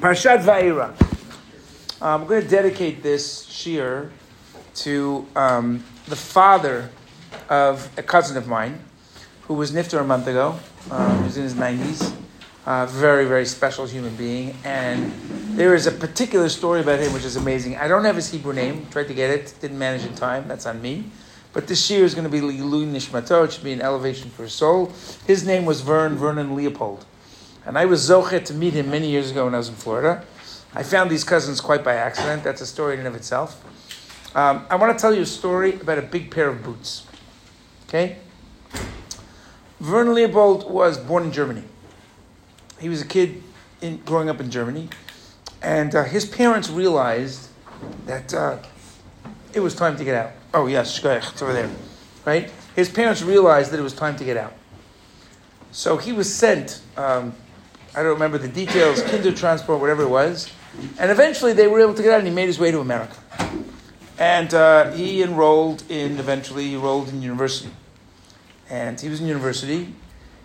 Parshat Va'era. I'm going to dedicate this shiur to um, the father of a cousin of mine who was nifter a month ago. Um, he was in his 90s. Uh, very, very special human being. And there is a particular story about him which is amazing. I don't have his Hebrew name. Tried to get it. Didn't manage in time. That's on me. But this year is going to be Lilu Nishmato. It should be an elevation for his soul. His name was Vern, Vernon Leopold. And I was zochet to meet him many years ago when I was in Florida. I found these cousins quite by accident. That's a story in and of itself. Um, I want to tell you a story about a big pair of boots. Okay? Vernon Leopold was born in Germany. He was a kid in, growing up in Germany. And uh, his parents realized that uh, it was time to get out. Oh, yes, it's over there. Right? His parents realized that it was time to get out. So he was sent um, I don't remember the details, kinder transport, whatever it was. And eventually they were able to get out and he made his way to America. And uh, he enrolled in, eventually, he enrolled in university. And he was in university.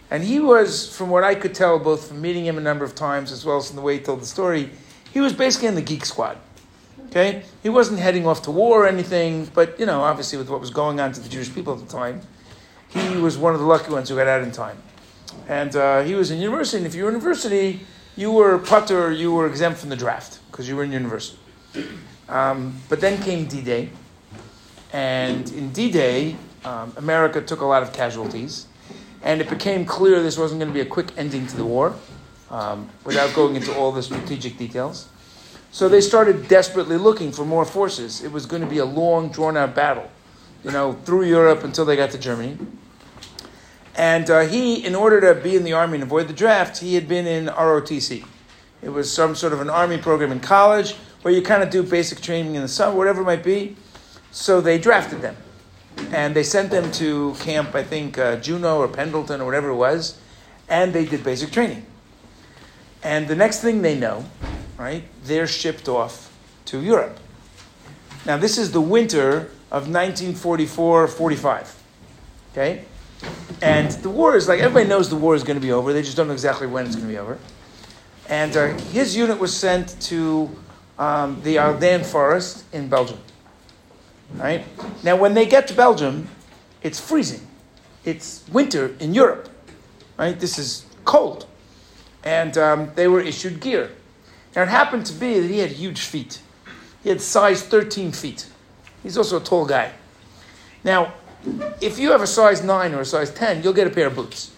And he was, from what I could tell, both from meeting him a number of times as well as from the way he told the story, he was basically in the geek squad. Okay? He wasn't heading off to war or anything, but, you know, obviously with what was going on to the Jewish people at the time, he was one of the lucky ones who got out in time. And uh, he was in university, and if you were in university, you were patur, you were exempt from the draft because you were in university. Um, but then came D Day, and in D Day, um, America took a lot of casualties, and it became clear this wasn't going to be a quick ending to the war um, without going into all the strategic details. So they started desperately looking for more forces. It was going to be a long, drawn out battle, you know, through Europe until they got to Germany. And uh, he, in order to be in the army and avoid the draft, he had been in ROTC. It was some sort of an army program in college where you kind of do basic training in the summer, whatever it might be. So they drafted them. And they sent them to camp, I think, uh, Juneau or Pendleton or whatever it was. And they did basic training. And the next thing they know, right, they're shipped off to Europe. Now, this is the winter of 1944 45. Okay? And the war is like everybody knows the war is going to be over. They just don't know exactly when it's going to be over. And uh, his unit was sent to um, the Ardennes forest in Belgium. Right now, when they get to Belgium, it's freezing. It's winter in Europe. Right, this is cold, and um, they were issued gear. Now, it happened to be that he had huge feet. He had size 13 feet. He's also a tall guy. Now, if you have a size 9 or a size 10, you'll get a pair of boots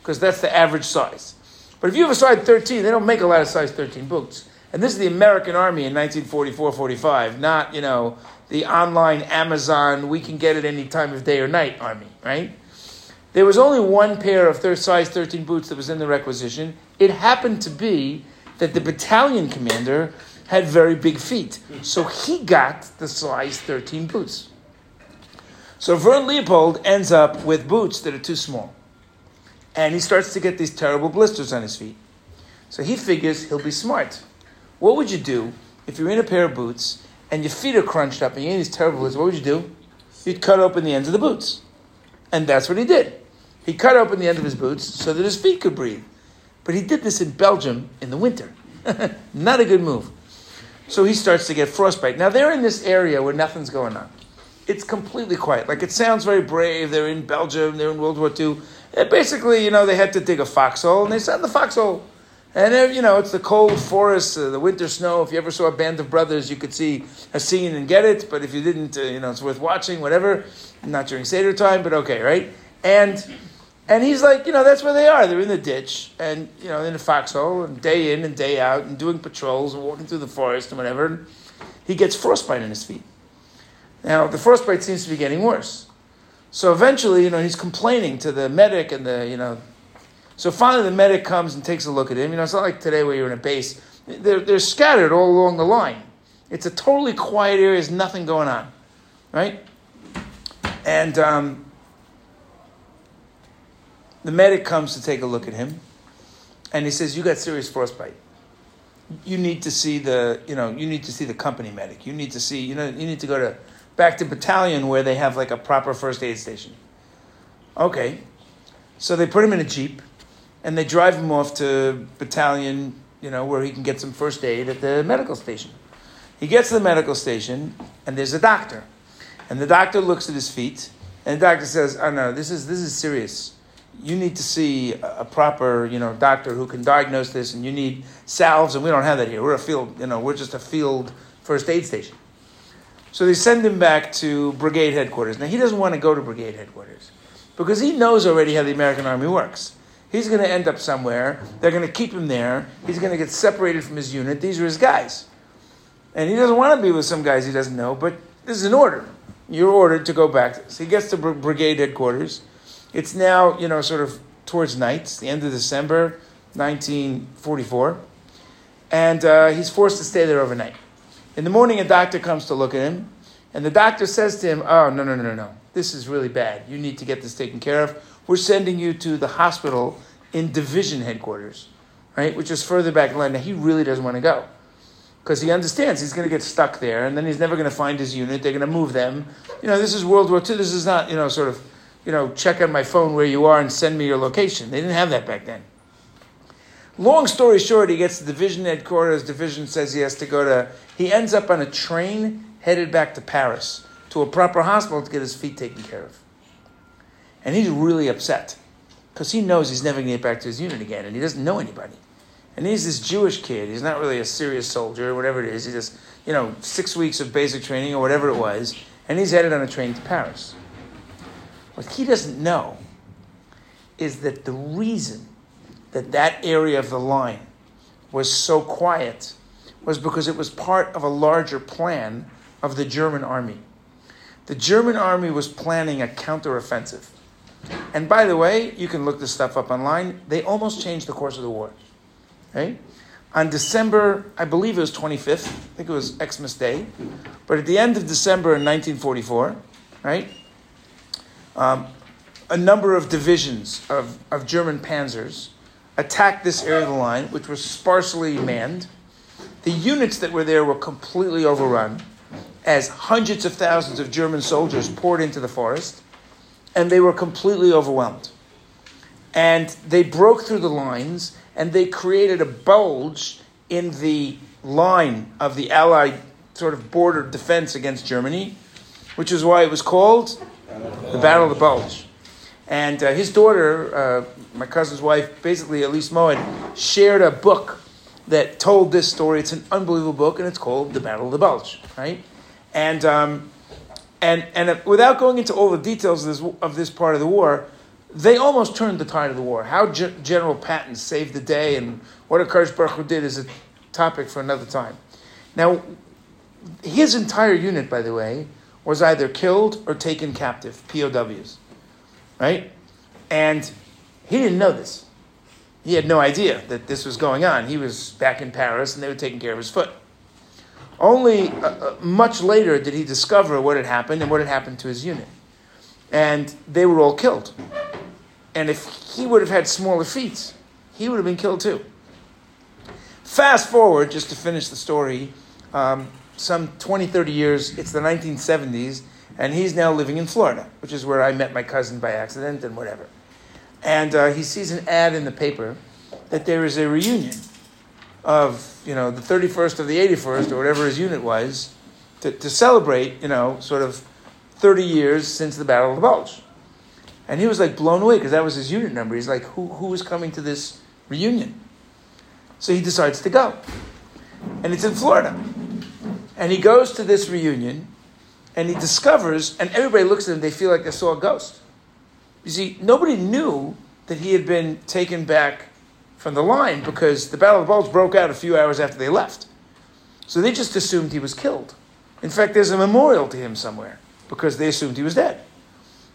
because that's the average size. But if you have a size 13, they don't make a lot of size 13 boots. And this is the American Army in 1944 45, not, you know, the online Amazon, we can get it any time of day or night army, right? There was only one pair of third size 13 boots that was in the requisition. It happened to be that the battalion commander had very big feet. So he got the size 13 boots. So Vern Leopold ends up with boots that are too small. And he starts to get these terrible blisters on his feet. So he figures he'll be smart. What would you do if you're in a pair of boots and your feet are crunched up and you have these terrible blisters? What would you do? You'd cut open the ends of the boots. And that's what he did. He cut open the end of his boots so that his feet could breathe. But he did this in Belgium in the winter. Not a good move. So he starts to get frostbite. Now they're in this area where nothing's going on it's completely quiet. Like it sounds very brave. They're in Belgium. They're in World War II. And basically, you know, they had to dig a foxhole, and they sat in the foxhole. And you know, it's the cold forest, uh, the winter snow. If you ever saw a band of brothers, you could see a scene and get it. But if you didn't, uh, you know, it's worth watching. Whatever. Not during Seder time, but okay, right? And and he's like, you know, that's where they are. They're in the ditch, and you know, in the foxhole, and day in and day out, and doing patrols and walking through the forest and whatever. And he gets frostbite in his feet. Now, the frostbite seems to be getting worse. So eventually, you know, he's complaining to the medic and the, you know. So finally, the medic comes and takes a look at him. You know, it's not like today where you're in a base. They're, they're scattered all along the line. It's a totally quiet area, there's nothing going on, right? And um, the medic comes to take a look at him, and he says, "You got serious frostbite. You need to see the, you know, you need to see the company medic. You need to see, you know, you need to go to back to battalion where they have like a proper first aid station. Okay. So they put him in a Jeep and they drive him off to battalion you know, where he can get some first aid at the medical station. He gets to the medical station, and there's a doctor. And the doctor looks at his feet, and the doctor says, "Oh no, this is this is serious. You need to see a proper, you know, doctor who can diagnose this, and you need salves, and we don't have that here. We're a field, you know, we're just a field first aid station." So they send him back to brigade headquarters. Now he doesn't want to go to brigade headquarters because he knows already how the American army works. He's going to end up somewhere. They're going to keep him there. He's going to get separated from his unit. These are his guys. And he doesn't want to be with some guys he doesn't know, but this is an order. You're ordered to go back. So he gets to brigade headquarters. It's now, you know, sort of towards night, the end of December 1944. And uh, he's forced to stay there overnight. In the morning, a doctor comes to look at him, and the doctor says to him, Oh, no, no, no, no, no. This is really bad. You need to get this taken care of. We're sending you to the hospital in division headquarters, right? Which is further back in line. Now, he really doesn't want to go because he understands he's going to get stuck there, and then he's never going to find his unit. They're going to move them. You know, this is World War II. This is not, you know, sort of, you know, check on my phone where you are and send me your location. They didn't have that back then. Long story short, he gets to division headquarters. Division says he has to go to. He ends up on a train headed back to Paris to a proper hospital to get his feet taken care of. And he's really upset because he knows he's never going to get back to his unit again, and he doesn't know anybody. And he's this Jewish kid. He's not really a serious soldier or whatever it is. He just, you know, six weeks of basic training or whatever it was, and he's headed on a train to Paris. What he doesn't know is that the reason that that area of the line was so quiet was because it was part of a larger plan of the German army. The German army was planning a counteroffensive. And by the way, you can look this stuff up online. They almost changed the course of the war. Okay? On December, I believe it was 25th, I think it was Xmas Day, but at the end of December in 1944, right, um, a number of divisions of, of German panzers attacked this area of the line, which was sparsely manned. The units that were there were completely overrun as hundreds of thousands of German soldiers poured into the forest, and they were completely overwhelmed. And they broke through the lines, and they created a bulge in the line of the Allied sort of border defense against Germany, which is why it was called the Battle of the Bulge. And uh, his daughter, uh, my cousin's wife, basically Elise Moed, shared a book that told this story. It's an unbelievable book, and it's called The Battle of the Bulge, right? And, um, and, and without going into all the details of this, of this part of the war, they almost turned the tide of the war. How G- General Patton saved the day and what Akash Baruch did is a topic for another time. Now, his entire unit, by the way, was either killed or taken captive, POWs, right? And he didn't know this. He had no idea that this was going on. He was back in Paris and they were taking care of his foot. Only uh, uh, much later did he discover what had happened and what had happened to his unit. And they were all killed. And if he would have had smaller feet, he would have been killed too. Fast forward, just to finish the story, um, some 20, 30 years, it's the 1970s, and he's now living in Florida, which is where I met my cousin by accident and whatever. And uh, he sees an ad in the paper that there is a reunion of you know the 31st of the 81st or whatever his unit was to, to celebrate you know sort of 30 years since the battle of the bulge. And he was like blown away because that was his unit number. He's like who, who is coming to this reunion? So he decides to go. And it's in florida. And he goes to this reunion and he discovers and everybody looks at him they feel like they saw a ghost you see nobody knew that he had been taken back from the line because the Battle of the Bulge broke out a few hours after they left. So they just assumed he was killed. In fact, there's a memorial to him somewhere because they assumed he was dead.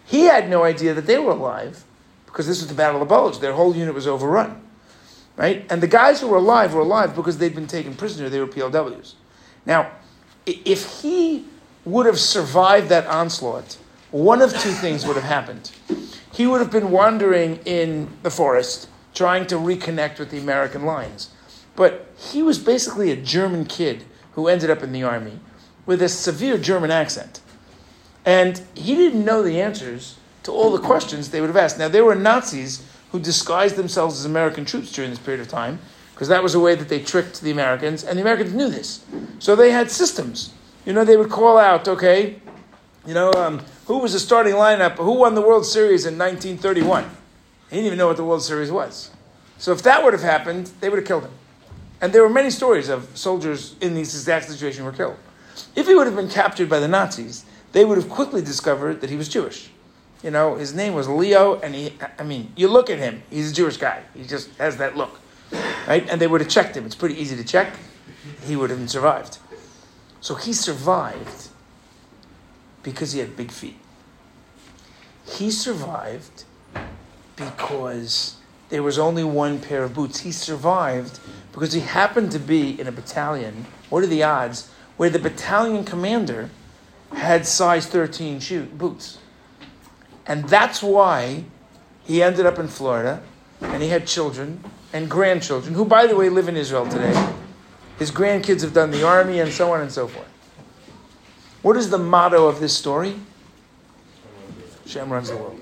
He had no idea that they were alive because this was the Battle of the Bulge. Their whole unit was overrun. Right? And the guys who were alive were alive because they'd been taken prisoner. They were POWs. Now, if he would have survived that onslaught, one of two things would have happened. He would have been wandering in the forest trying to reconnect with the American lines. But he was basically a German kid who ended up in the army with a severe German accent. And he didn't know the answers to all the questions they would have asked. Now, there were Nazis who disguised themselves as American troops during this period of time, because that was a way that they tricked the Americans, and the Americans knew this. So they had systems. You know, they would call out, okay, you know, um, who was the starting lineup? Who won the World Series in 1931? He didn't even know what the World Series was. So if that would have happened, they would have killed him. And there were many stories of soldiers in this exact situation were killed. If he would have been captured by the Nazis, they would have quickly discovered that he was Jewish. You know, his name was Leo, and he, I mean, you look at him, he's a Jewish guy. He just has that look right? And they would have checked him. It's pretty easy to check. He would have survived. So he survived because he had big feet. He survived because there was only one pair of boots. He survived because he happened to be in a battalion. What are the odds? Where the battalion commander had size 13 shoe boots. And that's why he ended up in Florida and he had children and grandchildren, who, by the way, live in Israel today. His grandkids have done the army and so on and so forth. What is the motto of this story? Shem runs the world.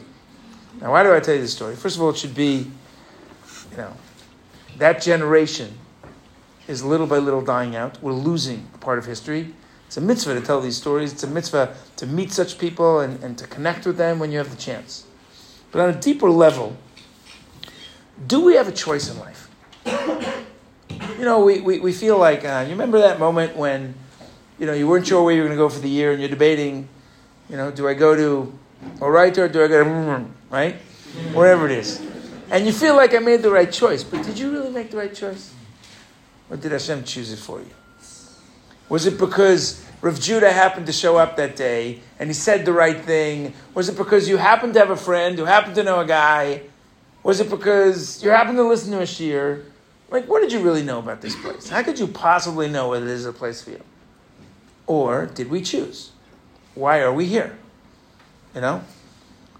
Now, why do I tell you this story? First of all, it should be, you know, that generation is little by little dying out. We're losing part of history. It's a mitzvah to tell these stories. It's a mitzvah to meet such people and, and to connect with them when you have the chance. But on a deeper level, do we have a choice in life? You know, we, we, we feel like, uh, you remember that moment when, you know, you weren't sure where you were going to go for the year and you're debating, you know, do I go to right or do I go to, right? Wherever it is. And you feel like I made the right choice, but did you really make the right choice? Or did Hashem choose it for you? Was it because Rav Judah happened to show up that day and he said the right thing? Was it because you happened to have a friend who happened to know a guy was it because you happened to listen to a shiur? Like, what did you really know about this place? How could you possibly know whether this is a place for you? Or did we choose? Why are we here? You know?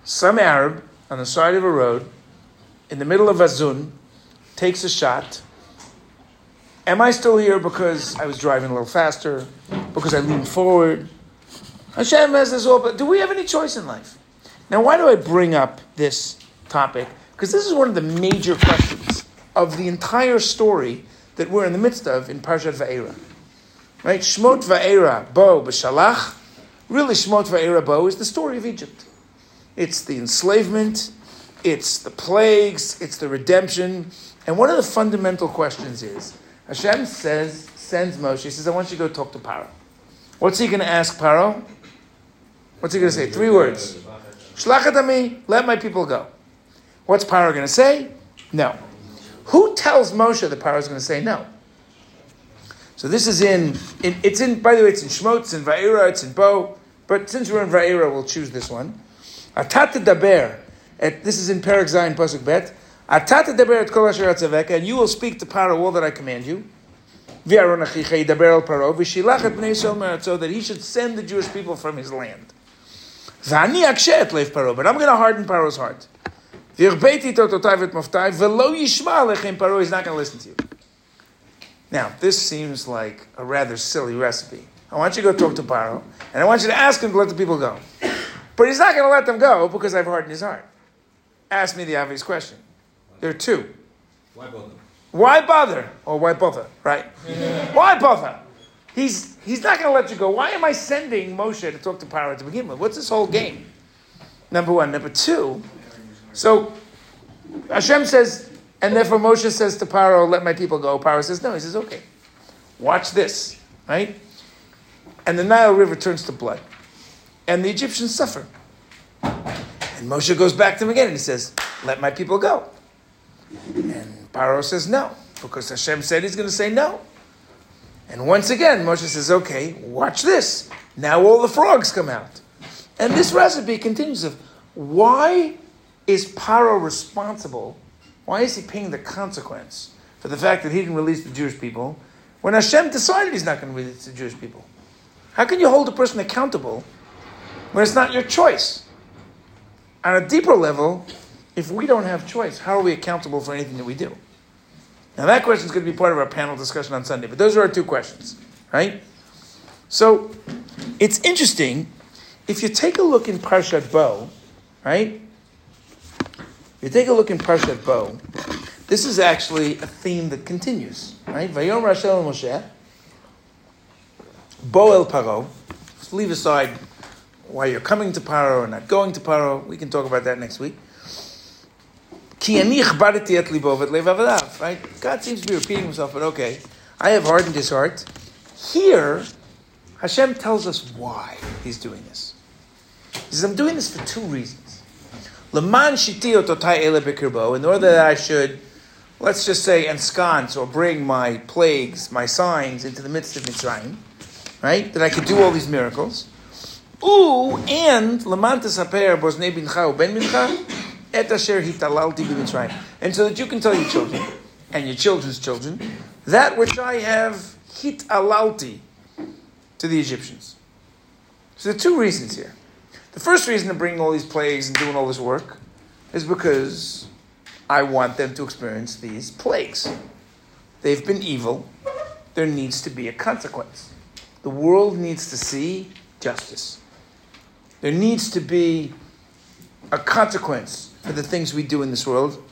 Some Arab on the side of a road, in the middle of Azun, takes a shot. Am I still here because I was driving a little faster? Because I leaned forward? Hashem has this all, but do we have any choice in life? Now, why do I bring up this topic? Because this is one of the major questions of the entire story that we're in the midst of in Parshat Va'era. Right? Shmot Va'era Bo B'Shalach. Really, Shmot Va'era Bo is the story of Egypt. It's the enslavement, it's the plagues, it's the redemption. And one of the fundamental questions is Hashem says, sends Moshe, he says, I want you to go talk to Paro. What's he going to ask Paro? What's he going to say? Three words. Shlachat let my people go. What's Paro going to say? No. Who tells Moshe that Paro is going to say no? So this is in, in, it's in, by the way, it's in Shmot, it's in Va'era, it's in Bo, but since we're in Va'era, we'll choose this one. Atat daber, this is in Perek Zayin Pasuk Bet, Atat daber et kol asher and you will speak to Paro all that I command you. V'aron achicha daber el Paro, v'shilach et bnei so that he should send the Jewish people from his land. V'ani akshe et leif Paro, but I'm going to harden Paro's heart. Paro is not going to listen to you. Now, this seems like a rather silly recipe. I want you to go talk to Paro, and I want you to ask him to let the people go. But he's not going to let them go because I've hardened his heart. Ask me the obvious question. There are two. Why bother? Why bother? Or why bother, right? Yeah. Why bother? He's, he's not going to let you go. Why am I sending Moshe to talk to Paro to begin with? What's this whole game? Number one. Number two, so Hashem says, and therefore Moshe says to Paro, let my people go. Paro says, no. He says, okay, watch this, right? And the Nile River turns to blood. And the Egyptians suffer. And Moshe goes back to him again and he says, let my people go. And Paro says, no, because Hashem said he's going to say no. And once again, Moshe says, okay, watch this. Now all the frogs come out. And this recipe continues of why is Paro responsible? Why is he paying the consequence for the fact that he didn't release the Jewish people when Hashem decided he's not going to release the Jewish people? How can you hold a person accountable when it's not your choice? On a deeper level, if we don't have choice, how are we accountable for anything that we do? Now, that question is going to be part of our panel discussion on Sunday, but those are our two questions, right? So, it's interesting. If you take a look in Parshat Bo, right? You take a look in Parshat Bo, this is actually a theme that continues, right? Vayom Rachel and Moshe, Boel Paro. Let's leave aside why you're coming to Paro or not going to Paro. We can talk about that next week. Right? God seems to be repeating himself, but okay. I have hardened his heart. Here, Hashem tells us why he's doing this. He says, I'm doing this for two reasons. Leman in order that I should, let's just say, ensconce or bring my plagues, my signs into the midst of Mitzrayim, right? That I could do all these miracles. Ooh, and Leman tesaper bosnei bincha ben mincha et asher hitalalti b'mitzrayim. And so that you can tell your children and your children's children that which I have hitalalti to the Egyptians. So there are two reasons here. The first reason of bringing all these plagues and doing all this work is because I want them to experience these plagues. They've been evil. There needs to be a consequence. The world needs to see justice. There needs to be a consequence for the things we do in this world.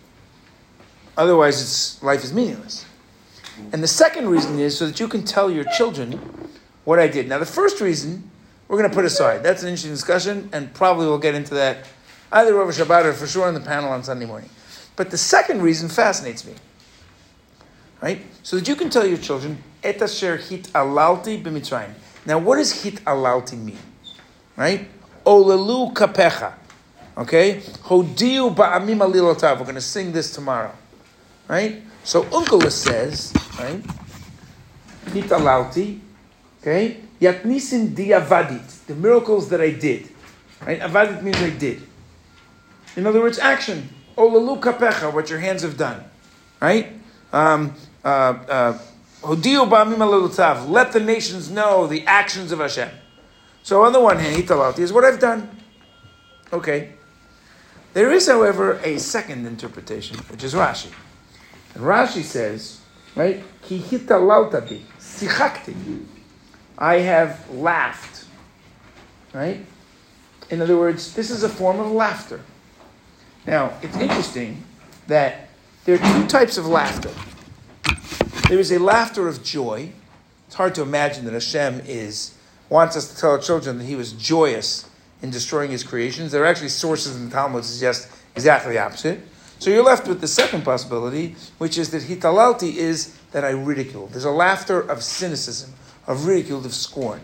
Otherwise, it's, life is meaningless. And the second reason is so that you can tell your children what I did. Now, the first reason we're going to put aside. That's an interesting discussion, and probably we'll get into that either over Shabbat or for sure on the panel on Sunday morning. But the second reason fascinates me. Right? So that you can tell your children, Et asher hit alalti b'mitzrayim. Now, what does hit alalti mean? Right? Olelu kapecha. Okay? Hodiu ba'amim alilotav. We're going to sing this tomorrow. Right? So Onkelos says, right? Hit alalti. Okay? Diavadit. The miracles that I did. Right? Avadit means I did. In other words, action. Olalu kapecha, what your hands have done. Right? Um, uh, uh, let the nations know the actions of Hashem. So on the one hand, hitalati is what I've done. Okay. There is, however, a second interpretation, which is Rashi. And Rashi says, right, ki hitalaltati, sichakti. I have laughed. Right? In other words, this is a form of laughter. Now, it's interesting that there are two types of laughter. There is a laughter of joy. It's hard to imagine that Hashem is wants us to tell our children that He was joyous in destroying His creations. There are actually sources in the Talmud suggest exactly the opposite. So you're left with the second possibility, which is that hitalalti is that I ridicule. There's a laughter of cynicism, of ridicule, of scorn.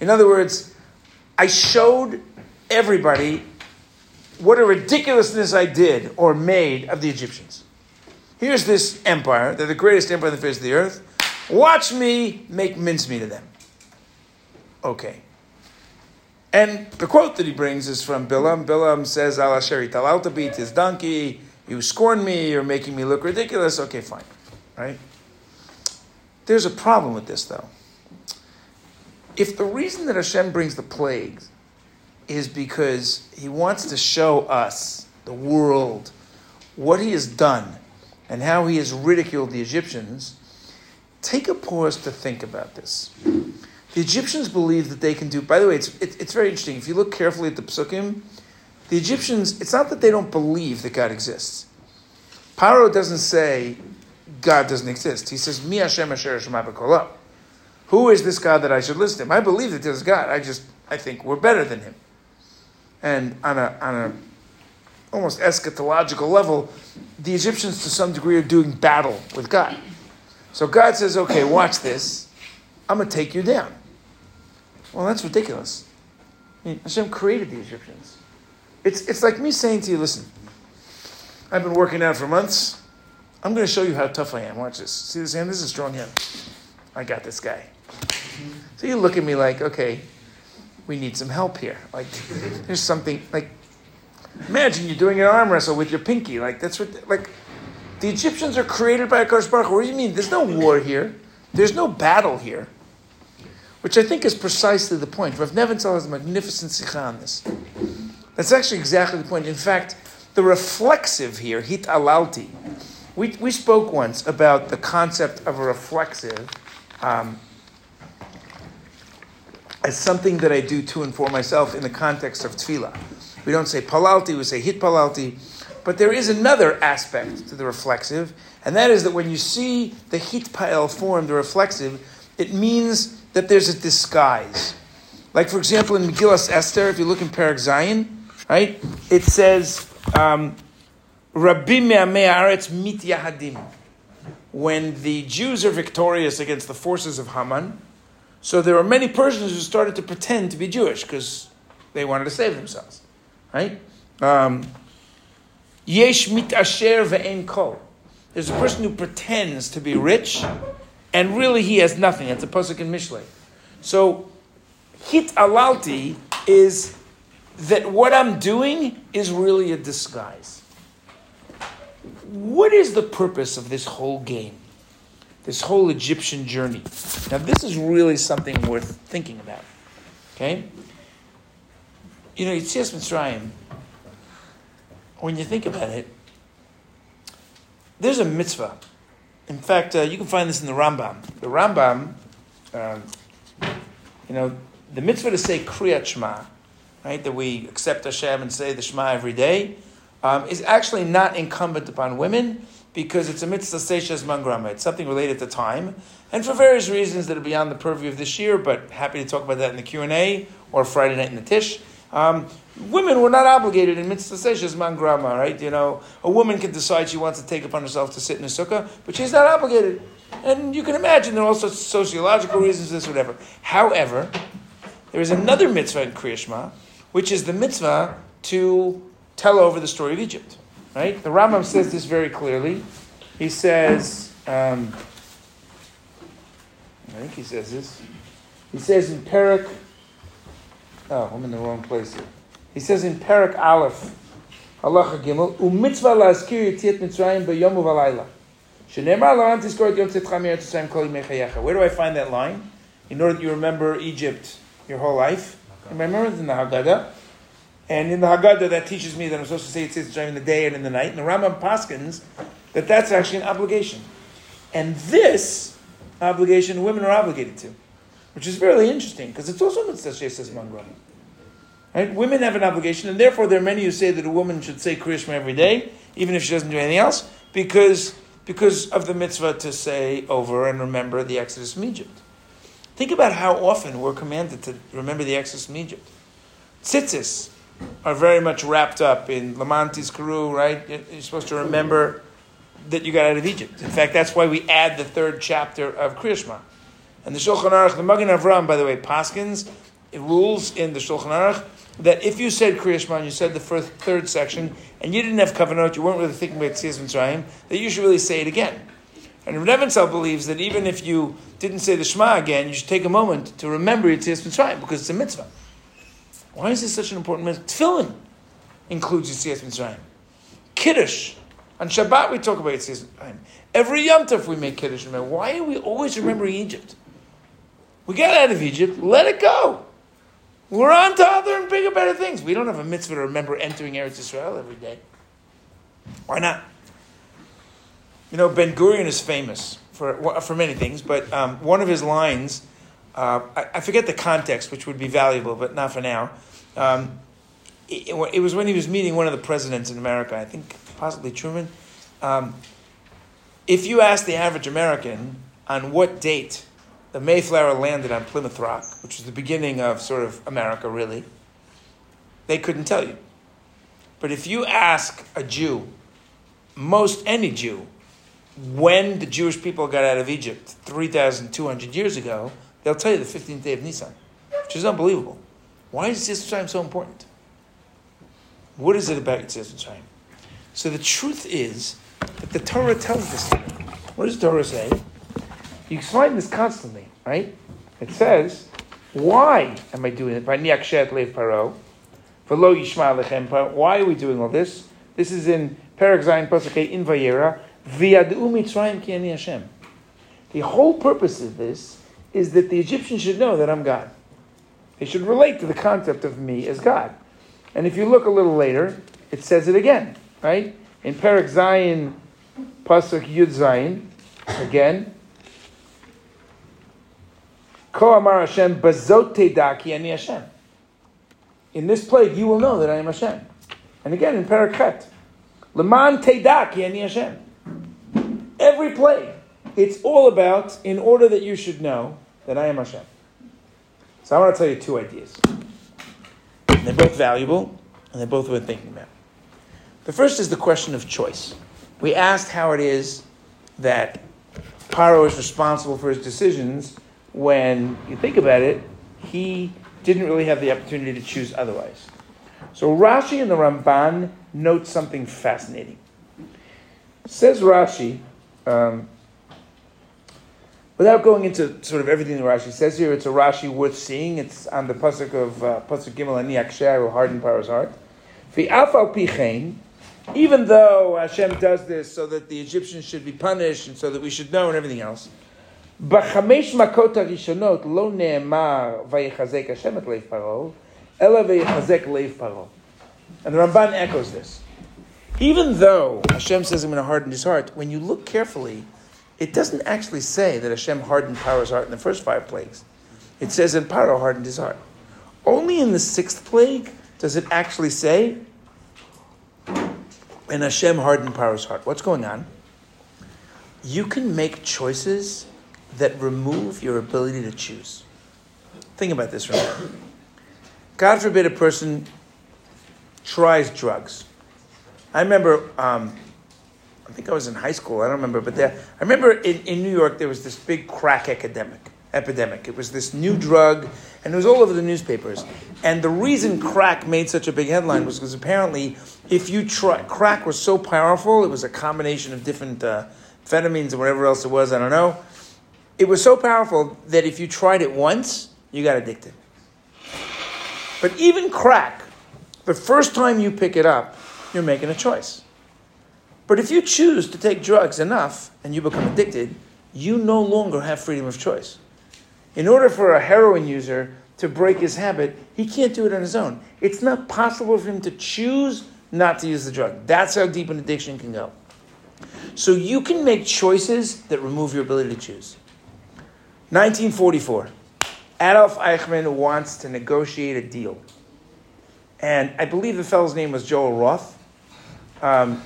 In other words, I showed everybody what a ridiculousness I did or made of the Egyptians. Here's this empire, they're the greatest empire on the face of the earth. Watch me make mincemeat of them. Okay. And the quote that he brings is from Bilam. Bilam says, Al Asheri Talalta beat his donkey. You scorn me, you're making me look ridiculous. Okay, fine. Right? There's a problem with this, though. If the reason that Hashem brings the plagues is because he wants to show us, the world, what he has done and how he has ridiculed the Egyptians, take a pause to think about this. The Egyptians believe that they can do, by the way, it's, it, it's very interesting. If you look carefully at the psukim, the Egyptians, it's not that they don't believe that God exists. Paro doesn't say God doesn't exist. He says, Mi Hashem Asher Who is this God that I should listen to him? I believe that there's God. I just, I think we're better than him and on a, on a almost eschatological level, the Egyptians to some degree are doing battle with God. So God says, okay, watch this. I'm going to take you down. Well, that's ridiculous. I mean, Hashem created the Egyptians. It's, it's like me saying to you, listen, I've been working out for months. I'm going to show you how tough I am. Watch this. See this hand? This is a strong hand. I got this guy. So you look at me like, okay, we need some help here. Like, there's something like, imagine you're doing an arm wrestle with your pinky. Like that's what like, the Egyptians are created by Akash Baruch. What do you mean? There's no war here. There's no battle here. Which I think is precisely the point. Rav Nebenzahl has a magnificent sikha on this. That's actually exactly the point. In fact, the reflexive here, hit alalti. We, we spoke once about the concept of a reflexive um, as something that I do to and for myself in the context of tefillah. We don't say palalti, we say hit palalti. But there is another aspect to the reflexive, And that is that when you see the hitpa'el form, the reflexive, it means that there's a disguise. Like, for example, in Megillas Esther, if you look in Perek Zayin, right, it says, um, Rabbi Me'aretz mit Yahadim. When the Jews are victorious against the forces of Haman, so there were many Persians who started to pretend to be Jewish because they wanted to save themselves, right? Um, Yesh mit asher ve'en kol. There's a person who pretends to be rich, and really he has nothing. That's a pasuk in Mishlei. So, hit alalti is that what I'm doing is really a disguise what is the purpose of this whole game? This whole Egyptian journey? Now, this is really something worth thinking about. Okay? You know, Yitzias Mitzrayim, when you think about it, there's a mitzvah. In fact, uh, you can find this in the Rambam. The Rambam, um, you know, the mitzvah to say Kriyat Shema, right, that we accept Hashem and say the Shema every day, um, is actually not incumbent upon women because it's a mitzvah seishes mangrama. It's something related to time, and for various reasons that are beyond the purview of this year. But happy to talk about that in the Q and A or Friday night in the Tish. Um, women were not obligated in mitzvah seishes mangrama, right? You know, a woman can decide she wants to take upon herself to sit in a sukkah, but she's not obligated. And you can imagine there are also sociological reasons, this, whatever. However, there is another mitzvah in Kriyashma, which is the mitzvah to tell over the story of Egypt. Right? The Rambam says this very clearly. He says, um, I think he says this. He says in Perek, oh, I'm in the wrong place here. He says in Perek Aleph, Halacha Gimel, u'mitzvah la'azkir yetiet Mitzrayim b'yom u'valayla. Yom tetcham Eretz kol Where do I find that line? In order that you remember Egypt your whole life. Remember in the Haggadah. And in the Haggadah, that teaches me that I'm supposed to say it's during the day and in the night. And the Rambam Paskins, that that's actually an obligation. And this obligation, women are obligated to, which is really interesting because it's also mitzvah says mangram. Right? Women have an obligation, and therefore there are many who say that a woman should say Kriyashma every day, even if she doesn't do anything else, because, because of the mitzvah to say over and remember the Exodus from Egypt. Think about how often we're commanded to remember the Exodus from Egypt. Tzitzis, are very much wrapped up in Lamantis Karu, right? You're supposed to remember that you got out of Egypt. In fact, that's why we add the third chapter of Kriyashma. And the Shulchan Aruch, the Magen Avram, by the way, Paskins, it rules in the Shulchan Aruch that if you said Kriyashma and you said the first, third section, and you didn't have Kavanot, you weren't really thinking about Tziyas Mitzrayim, that you should really say it again. And Rev believes that even if you didn't say the Shema again, you should take a moment to remember Tziyas Mitzrayim because it's a mitzvah. Why is this such an important mitzvah? Tefillin includes Yitzias Mitzrayim. Kiddush. On Shabbat we talk about Yitzias Mitzrayim. Every Yom Tov we make Kiddush. Remember, why are we always remembering Egypt? We got out of Egypt, let it go. We're on to other and bigger, better things. We don't have a mitzvah to remember entering Eretz Israel every day. Why not? You know, Ben Gurion is famous for, for many things, but um, one of his lines uh, I, I, forget the context, which would be valuable, but not for now. Um, it, it, was when he was meeting one of the presidents in America, I think possibly Truman. Um, if you ask the average American on what date the Mayflower landed on Plymouth Rock, which was the beginning of sort of America, really, they couldn't tell you. But if you ask a Jew, most any Jew, when the Jewish people got out of Egypt 3,200 years ago, They'll tell you the 15th day of Nisan, which is unbelievable. Why is Yitzias Mitzrayim so important? What is it about Yitzias Mitzrayim? So the truth is that the Torah tells us. What does the Torah say? You find this constantly, right? It says, "Why am I doing it?" Why are we doing all this? This is in Perek Zayin Pasuk in Va'era. The whole purpose of this is that the Egyptians should know that I'm God. They should relate to the concept of me as God. And if you look a little later, it says it again, right? In Perek Zayin, Pasuk Yud Zayin, again, Ko Amar Hashem, Bazot Daki Ani Hashem. In this plague, you will know that I am Hashem. And again, in Perek Chet, Leman Teidaki Ani Hashem. every plague, it's all about in order that you should know that I am Hashem. So I want to tell you two ideas. And they're both valuable, and they're both worth thinking about. The first is the question of choice. We asked how it is that Paro is responsible for his decisions when you think about it, he didn't really have the opportunity to choose otherwise. So Rashi and the Ramban note something fascinating. Says Rashi, um, without going into sort of everything that Rashi says here, it's a Rashi worth seeing. It's on the pasuk of uh, pasuk Gimel Ani Aksher who hardened Paro's heart. Fi'afal pichein, even though Hashem does this so that the Egyptians should be punished and so that we should know and everything else. בחמש מכות הראשונות לא נאמר ויחזק השם את לב פרעה, אלא ויחזק לב פרעה. And the Ramban echoes this. Even though Hashem says I'm going to harden his heart, when you look carefully, it doesn't actually say that Hashem hardened Paro's heart in the first five plagues. It says that Paro hardened his heart. Only in the sixth plague does it actually say, and Hashem hardened Paro's heart. What's going on? You can make choices that remove your ability to choose. Think about this right God forbid a person tries drugs. I remember, um, I think I was in high school, I don't remember, but there, I remember in, in New York there was this big crack epidemic. Epidemic. It was this new drug, and it was all over the newspapers. And the reason crack made such a big headline was because apparently, if you try, crack was so powerful, it was a combination of different uh, amphetamines and whatever else it was, I don't know it was so powerful that if you tried it once, you got addicted. But even crack, the first time you pick it up, you're making a choice. But if you choose to take drugs enough and you become addicted, you no longer have freedom of choice. In order for a heroin user to break his habit, he can't do it on his own. It's not possible for him to choose not to use the drug. That's how deep an addiction can go. So you can make choices that remove your ability to choose. 1944. Adolf Eichmann wants to negotiate a deal. And I believe the fellow's name was Joel Roth, um,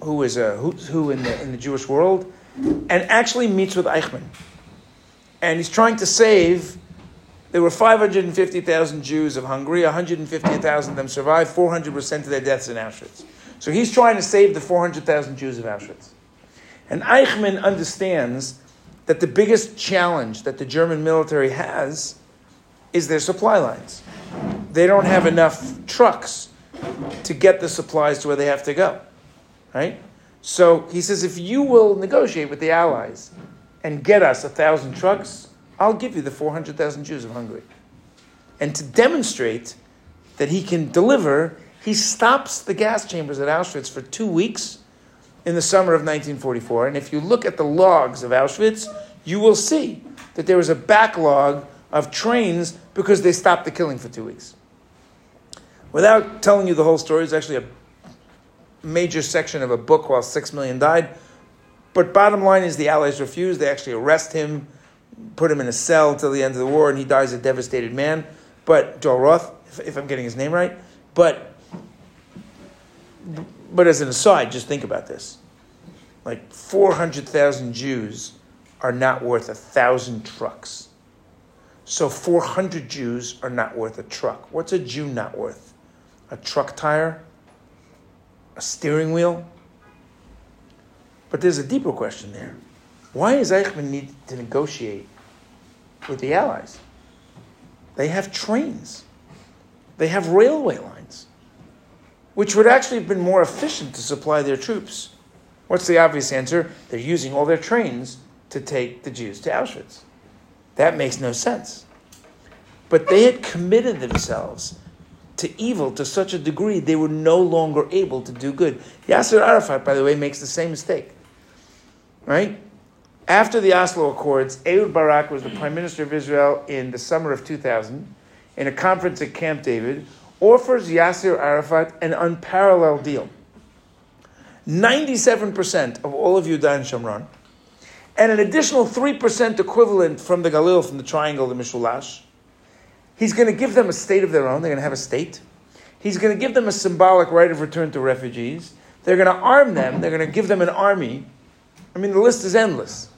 who is uh, a who's who in the, in the Jewish world, and actually meets with Eichmann. And he's trying to save, there were 550,000 Jews of Hungary, 150,000 of them survived, 400% of their deaths in Auschwitz. So he's trying to save the 400,000 Jews of Auschwitz. And Eichmann understands that the biggest challenge that the German military has is their supply lines. They don't have enough trucks to get the supplies to where they have to go. Right? So he says, if you will negotiate with the Allies and get us a thousand trucks, I'll give you the 400,000 Jews of Hungary. And to demonstrate that he can deliver, he stops the gas chambers at Auschwitz for two weeks in the summer of 1944. And if you look at the logs of Auschwitz, you will see that there was a backlog of trains because they stopped the killing for two weeks. Without telling you the whole story, it's actually a major section of a book while six million died. But bottom line is the Allies refused. They actually arrest him, put him in a cell until the end of the war, and he dies a devastated man. But Joel Roth, if, if I'm getting his name right, but but as an aside, just think about this. Like 400,000 Jews are not worth a thousand trucks. So 400 Jews are not worth a truck. What's a Jew not worth? A truck tire? A steering wheel? But there's a deeper question there. Why does Eichmann need to negotiate with the Allies? They have trains. They have railway lines which would actually have been more efficient to supply their troops. What's the obvious answer? They're using all their trains to take the Jews to Auschwitz. That makes no sense. But they had committed themselves to evil to such a degree they were no longer able to do good. Yasser Arafat, by the way, makes the same mistake. Right? After the Oslo Accords, Ehud Barak was the prime minister of Israel in the summer of 2000 in a conference at Camp David offers Yasser Arafat an unparalleled deal. 97% of all of Yudan and Shomron, and an additional 3% equivalent from the Galil, from the triangle, the Mishulash. He's going to give them a state of their own. They're going to have a state. He's going to give them a symbolic right of return to refugees. They're going to arm them. They're going to give them an army. I mean, the list is endless.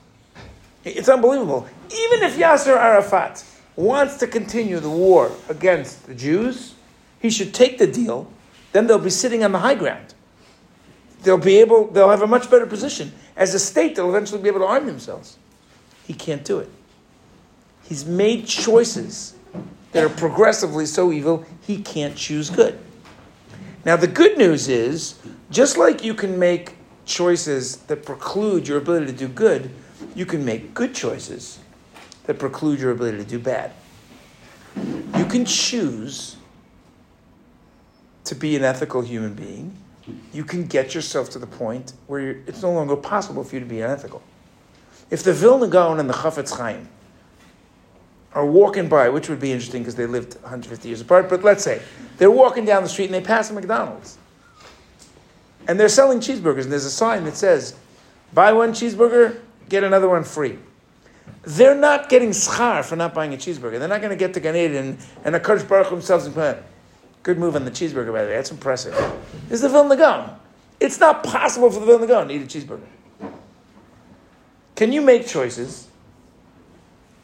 It's unbelievable. Even if Yasser Arafat wants to continue the war against the Jews, he should take the deal. Then they'll be sitting on the high ground. They'll be able, they'll have a much better position. As a state, they'll eventually be able to arm themselves. He can't do it. He's made choices that are progressively so evil, he can't choose good. Now, the good news is just like you can make choices that preclude your ability to do good, you can make good choices that preclude your ability to do bad. You can choose to be an ethical human being. You can get yourself to the point where it's no longer possible for you to be unethical. If the Vilna Gaon and the Chafetz Chaim are walking by, which would be interesting because they lived 150 years apart, but let's say they're walking down the street and they pass a McDonald's. And they're selling cheeseburgers, and there's a sign that says, buy one cheeseburger, get another one free. They're not getting schar for not buying a cheeseburger. They're not going to get to Gan and a Kurdish Baruch themselves and put, good move on the cheeseburger, by the way. That's impressive. This is the Vilna Gaon. It's not possible for the Vilna Gaon to eat a cheeseburger. Can you make choices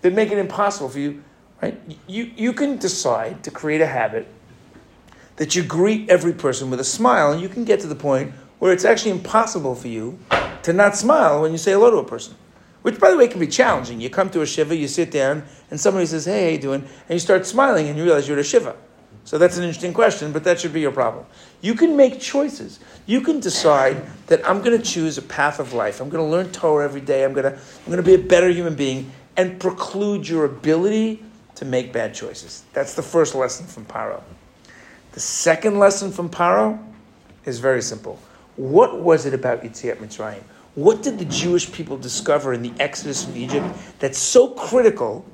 that make it impossible for you, right? You, you can decide to create a habit that you greet every person with a smile, and you can get to the point where it's actually impossible for you to not smile when you say hello to a person. Which, by the way, can be challenging. You come to a shiva, you sit down, and somebody says, "Hey, how you doing?" and you start smiling, and you realize you're at a shiva. So that's an interesting question, but that should be your problem. You can make choices. You can decide that I'm going to choose a path of life. I'm going to learn Torah every day. I'm going to I'm going to be a better human being, and preclude your ability to make bad choices. That's the first lesson from Paro. The second lesson from Paro is very simple. What was it about Yetziat Mitzrayim? What did the Jewish people discover in the Exodus from Egypt that's so critical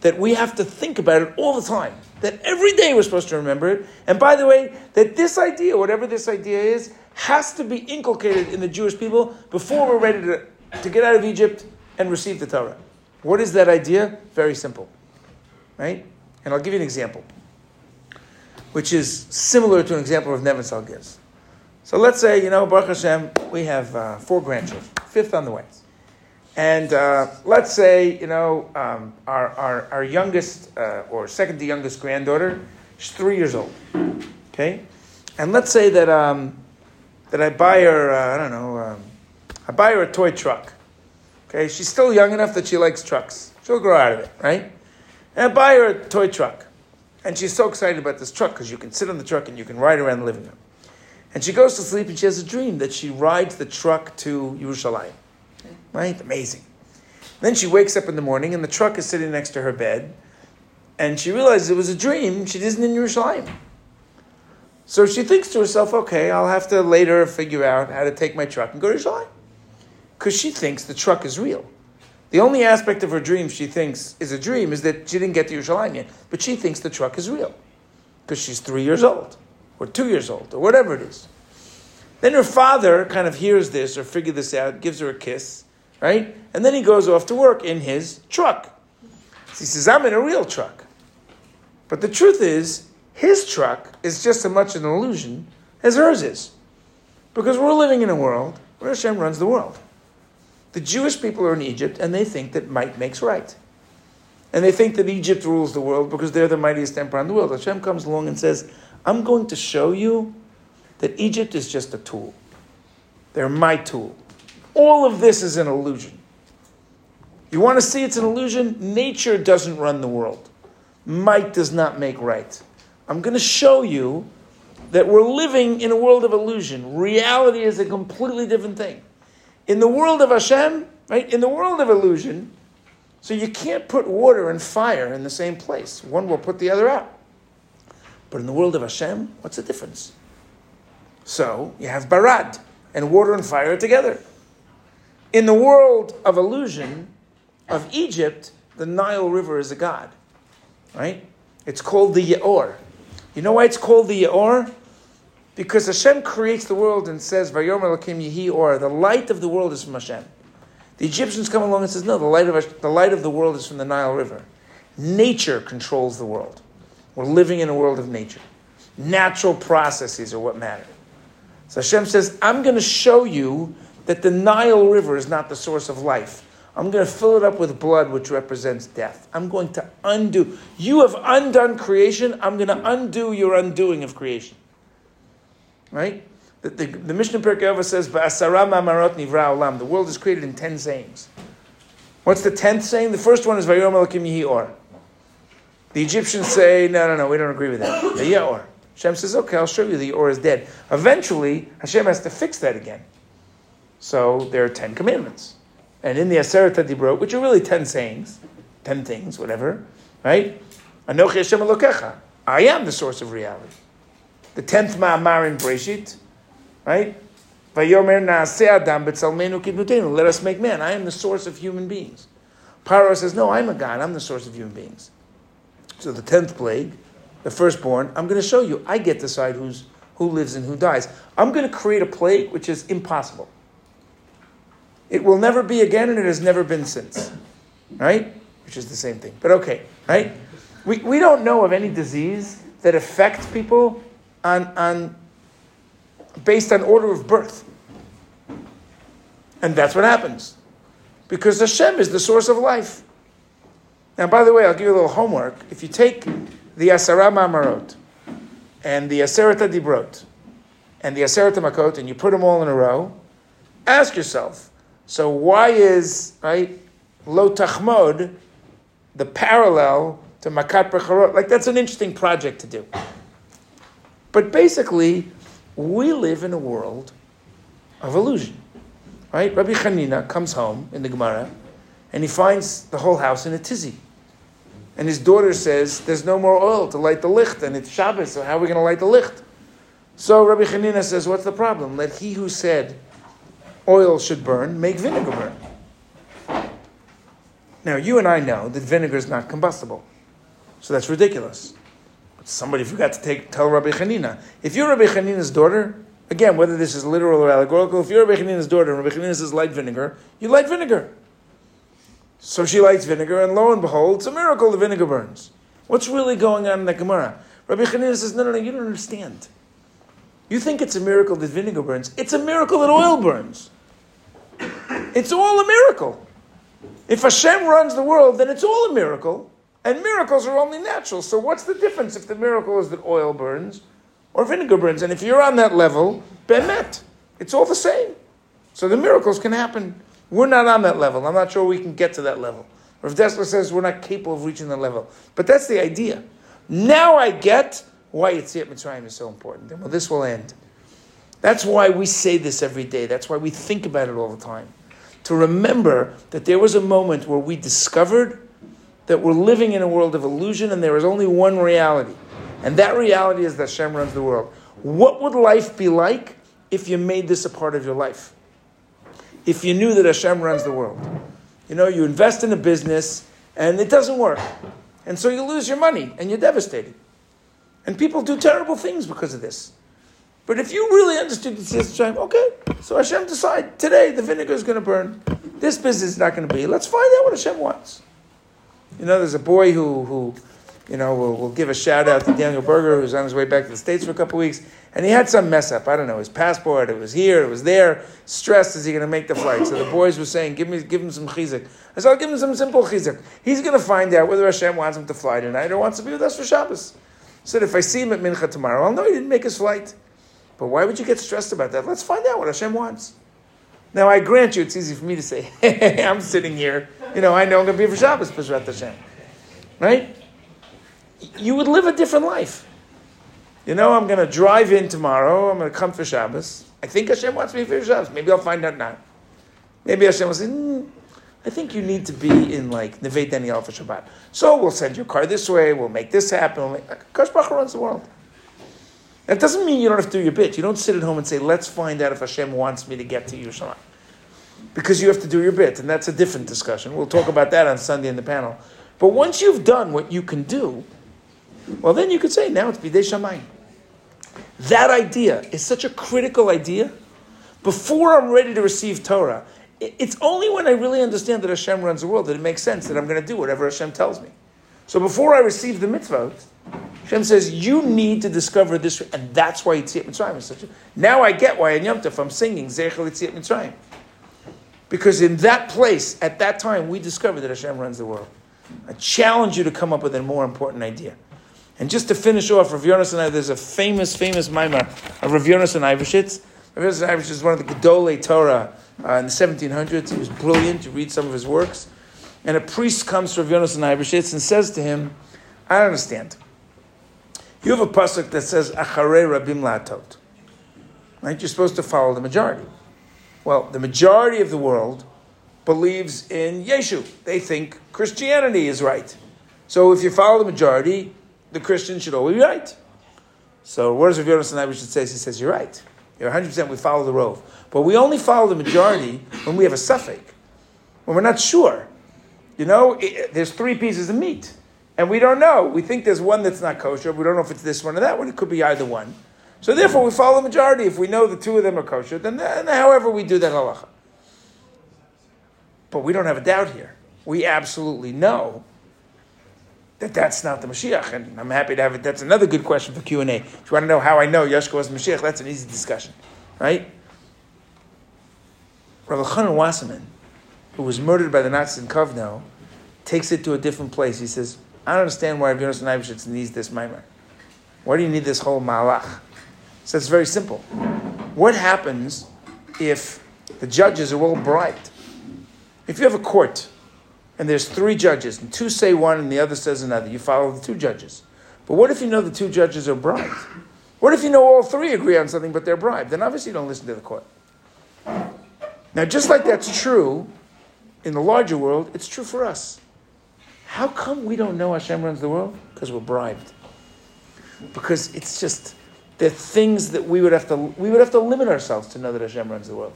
that we have to think about it all the time? That every day we're supposed to remember it. And by the way, that this idea, whatever this idea is, has to be inculcated in the Jewish people before we're ready to, to get out of Egypt and receive the Torah. What is that idea? Very simple. Right? And I'll give you an example, which is similar to an example of Nevinsal gives. So let's say, you know, Baruch Hashem, we have uh, four grandchildren, fifth on the way. And uh, let's say, you know, um, our, our, our, youngest uh, or second to youngest granddaughter, she's three years old. Okay? And let's say that, um, that I buy her, uh, I don't know, um, I buy her a toy truck. Okay, she's still young enough that she likes trucks. She'll grow out of it, right? And buy her a toy truck. And she's so excited about this truck because you can sit on the truck and you can ride around the living room. And she goes to sleep and she has a dream that she rides the truck to Yerushalayim. Right? Amazing. Then she wakes up in the morning and the truck is sitting next to her bed. And she realizes it was a dream. She isn't in Yerushalayim. So she thinks to herself, okay, I'll have to later figure out how to take my truck and go to Yerushalayim because she thinks the truck is real. The only aspect of her dream she thinks is a dream is that she didn't get to Yerushalayim yet, but she thinks the truck is real because she's three years old or two years old or whatever it is. Then her father kind of hears this or figures this out, gives her a kiss, right? And then he goes off to work in his truck. He says, I'm in a real truck. But the truth is, his truck is just as much an illusion as hers is. Because we're living in a world where Hashem runs the world. The Jewish people are in Egypt and they think that might makes right. And they think that Egypt rules the world because they're the mightiest empire in the world. Hashem comes along and says, I'm going to show you that Egypt is just a tool. They're my tool. All of this is an illusion. You want to see it's an illusion? Nature doesn't run the world. Might does not make right. I'm going to show you that we're living in a world of illusion. Reality is a completely different thing. In the world of Hashem, right? In the world of illusion, so you can't put water and fire in the same place. One will put the other out. But in the world of Hashem, what's the difference? So you have barad, and water and fire together. In the world of illusion of Egypt, the Nile River is a god, right? It's called the Yeor. You know why it's called the Yeor? Because Hashem creates the world and says, Vayom Elokim Yehi Or, the light of the world is from Hashem. The Egyptians come along and says, no, the light, of, the light of the world is from the Nile River. Nature controls the world. We're living in a world of nature. Natural processes are what matter. So Hashem says, I'm going to show you that the Nile River is not the source of life. I'm going to fill it up with blood, which represents death. I'm going to undo. You have undone creation. I'm going to undo your undoing of creation. Right? The, the, the Mishnah Pirkei says, "Ba'asara ma'amarot nivra olam." The world is created in ten sayings. What's the tenth saying? The first one is "Vayom Or." The Egyptians say, "No, no, no, we don't agree with that." The Or. Hashem says, "Okay, I'll show you the Or is dead." Eventually, Hashem has to fix that again. So there are ten commandments. And in the Aseret Dibrot, which are really ten sayings, ten things, whatever, right? Anochi Hashem. I am the source of reality. The tenth Ma'amar in Breshit, right? Vayomer Naaseh Adam B'Tzalmenu Kidmutenu. Let us make man. I am the source of human beings. Paro says, no, I'm a God. I'm the source of human beings. So the tenth plague, the firstborn, I'm going to show you. I get to decide who's who lives and who dies. I'm going to create a plague which is impossible. It will never be again, and it has never been since. Right? Which is the same thing. But okay, right? We, we don't know of any disease that affects people on, on based on order of birth. And that's what happens. Because Hashem is the source of life. Now, by the way, I'll give you a little homework. If you take the Asara Ma'amarot and the Aseret Dibrot and the Aseret Makot and you put them all in a row, ask yourself, so why is right lo tachmod the parallel to makat bechorot? Like that's an interesting project to do. But basically, we live in a world of illusion, right? Rabbi Chanina comes home in the Gemara, and he finds the whole house in a tizzy. And his daughter says, "There's no more oil to light the licht, and it's Shabbos. So how are we going to light the licht?" So Rabbi Chanina says, "What's the problem? Let he who said." oil should burn, make vinegar burn. Now, you and I know that vinegar is not combustible. So that's ridiculous. Somebody forgot to take, tell Rabbi Hanina. If you're Rabbi Hanina's daughter, again, whether this is literal or allegorical, if you're Rabbi Hanina's daughter and Rabbi Hanina says light vinegar, you light vinegar. So she lights vinegar, and lo and behold, it's a miracle the vinegar burns. What's really going on in the Gemara? Rabbi Hanina says, no, no, no, you don't understand. You think it's a miracle that vinegar burns. It's a miracle that oil burns. It's all a miracle. If Hashem runs the world, then it's all a miracle. And miracles are only natural. So what's the difference if the miracle is that oil burns or vinegar burns? And if you're on that level, bemet, it's all the same. So the miracles can happen. We're not on that level. I'm not sure we can get to that level. Rav Dessler says we're not capable of reaching that level. But that's the idea. Now I get why Yetziat Mitzrayim is so important. well, this will end. That's why we say this every day. That's why we think about it all the time. To remember that there was a moment where we discovered that we're living in a world of illusion and there is only one reality. And that reality is that Hashem runs the world. What would life be like if you made this a part of your life? If you knew that Hashem runs the world. You know, you invest in a business and it doesn't work. And so you lose your money and you're devastated. And people do terrible things because of this. But if you really understood the Hashem, okay, so Hashem decide today the vinegar is going to burn. This business is not going to be. Let's find out what Hashem wants. You know, there's a boy who, who you know, we'll, we'll give a shout out to Daniel Berger, who's on his way back to the States for a couple weeks, and he had some mess up. I don't know, his passport, it was here, it was there. Stressed, is he going to make the flight? So the boys were saying, give, me, give him some chizuk. I said, I'll give him some simple chizuk. He's going to find out whether Hashem wants him to fly tonight or wants to be with us for Shabbos said, if I see him at Mincha tomorrow, I'll know he didn't make his flight. But why would you get stressed about that? Let's find out what Hashem wants. Now, I grant you, it's easy for me to say, hey, I'm sitting here. You know, I know I'm going to be for Shabbos, Pesrat Hashem. Right? You would live a different life. You know, I'm going to drive in tomorrow. I'm going to come for Shabbos. I think Hashem wants me for Shabbos. Maybe I'll find out now. Maybe Hashem will say, mm, I think you need to be in like Neve Daniel for Shabbat. So we'll send your car this way, we'll make this happen. We'll runs the world. That doesn't mean you don't have to do your bit. You don't sit at home and say, let's find out if Hashem wants me to get to Yerushalayim. Because you have to do your bit, and that's a different discussion. We'll talk about that on Sunday in the panel. But once you've done what you can do, well, then you could say, now it's Bidei Shamayim. That idea is such a critical idea. Before I'm ready to receive Torah, it's only when I really understand that Hashem runs the world that it makes sense that I'm going to do whatever Hashem tells me. So before I receive the mitzvot, Hashem says, you need to discover this, and that's why Yitziat Mitzrayim is such a... Now I get why in Yom Tov I'm singing Zechel Yitziat Mitzrayim. Because in that place, at that time, we discovered that Hashem runs the world. I challenge you to come up with a more important idea. And just to finish off, Rav Yonasan, there's a famous, famous mimer of Rav Yonasan Eibeshitz. Rav Yonasan Eibeshitz is one of the Gedolei Torah uh, in the 1700s. He was brilliant. You read some of his works. And a priest comes to Rav Yonasan Eibeshitz and says to him, I don't understand. You have a pasuk that says, Acharei Rabim La'atot. Right? You're supposed to follow the majority. Well, the majority of the world believes in Yeshu. They think Christianity is right. So if you follow the majority, the Christian should always be right. So what does Rav Yonasan should say? He says, you're right. You're 100% we follow the rove. But we only follow the majority when we have a safek. When we're not sure. You know, it, there's three pieces of meat. And we don't know. We think there's one that's not kosher. We don't know if it's this one or that one. It could be either one. So therefore, we follow the majority. If we know the two of them are kosher, then, then however we do that halacha. But we don't have a doubt here. We absolutely know that that's not the Mashiach, and I'm happy to have it. That's another good question for Q and A. If you want to know how I know Yeshua was Mashiach, that's an easy discussion, right? Rabbi Elchanan Wasserman, who was murdered by the Nazis in Kovno, takes it to a different place. He says, "I don't understand why Rabbi Yonasan Eibeshitz needs this mimer. Why do you need this whole mahalach?" So it's very simple. What happens if the judges are all bribed? If you have a court and there's three judges, and two say one and the other says another, you follow the two judges. But what if you know the two judges are bribed? What if you know all three agree on something but they're bribed? Then obviously you don't listen to the court. Now, just like that's true in the larger world, it's true for us. How come we don't know Hashem runs the world? Because we're bribed. Because it's just the things that we would have to we would have to limit ourselves to know that Hashem runs the world.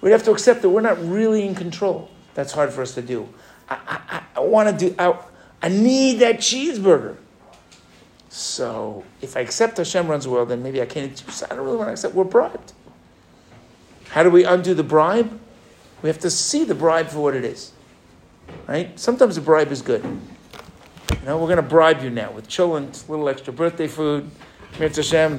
We'd have to accept that we're not really in control. That's hard for us to do. I, I, I want to do, I, I need that cheeseburger. So if I accept Hashem runs the world, then maybe I can't. I don't really want to accept. We're bribed. How do we undo the bribe? We have to see the bribe for what it is. Right? Sometimes a bribe is good. You know, we're going to bribe you now with chillin', little extra birthday food. Mitzvah Hashem,